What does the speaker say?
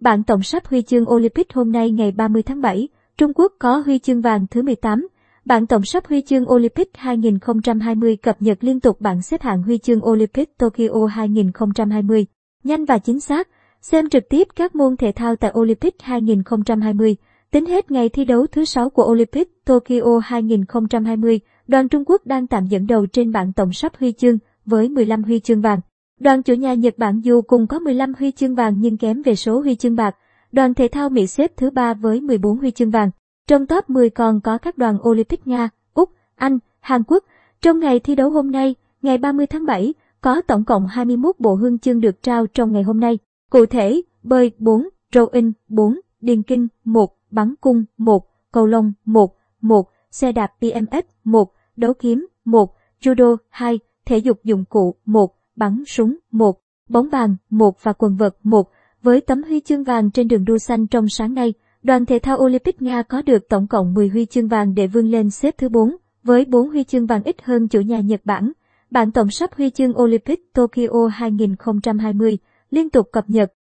Bảng tổng sắp huy chương Olympic hôm nay ngày 30 tháng 7, Trung Quốc có huy chương vàng thứ 18. Bảng tổng sắp huy chương Olympic 2020 cập nhật liên tục bảng xếp hạng huy chương Olympic Tokyo 2020. Nhanh và chính xác, xem trực tiếp các môn thể thao tại Olympic 2020. Tính hết ngày thi đấu thứ 6 của Olympic Tokyo 2020, đoàn Trung Quốc đang tạm dẫn đầu trên bảng tổng sắp huy chương với 15 huy chương vàng. Đoàn chủ nhà Nhật Bản dù cùng có 15 huy chương vàng nhưng kém về số huy chương bạc. Đoàn thể thao Mỹ xếp thứ 3 với 14 huy chương vàng. Trong top 10 còn có các đoàn Olympic Nga, Úc, Anh, Hàn Quốc. Trong ngày thi đấu hôm nay, ngày 30 tháng 7, có tổng cộng 21 bộ huân chương được trao trong ngày hôm nay. Cụ thể, bơi 4, rowing 4, điền kinh 1, bắn cung 1, cầu lông 1, 1, xe đạp BMX 1, đấu kiếm 1, judo 2, thể dục dụng cụ 1, bắn súng 1, bóng bàn 1 và quần vợt 1. Với tấm huy chương vàng trên đường đua xanh trong sáng nay, đoàn thể thao Olympic Nga có được tổng cộng 10 huy chương vàng để vươn lên xếp thứ 4, với 4 huy chương vàng ít hơn chủ nhà Nhật Bản. Bản tổng sắp huy chương Olympic Tokyo 2020 liên tục cập nhật.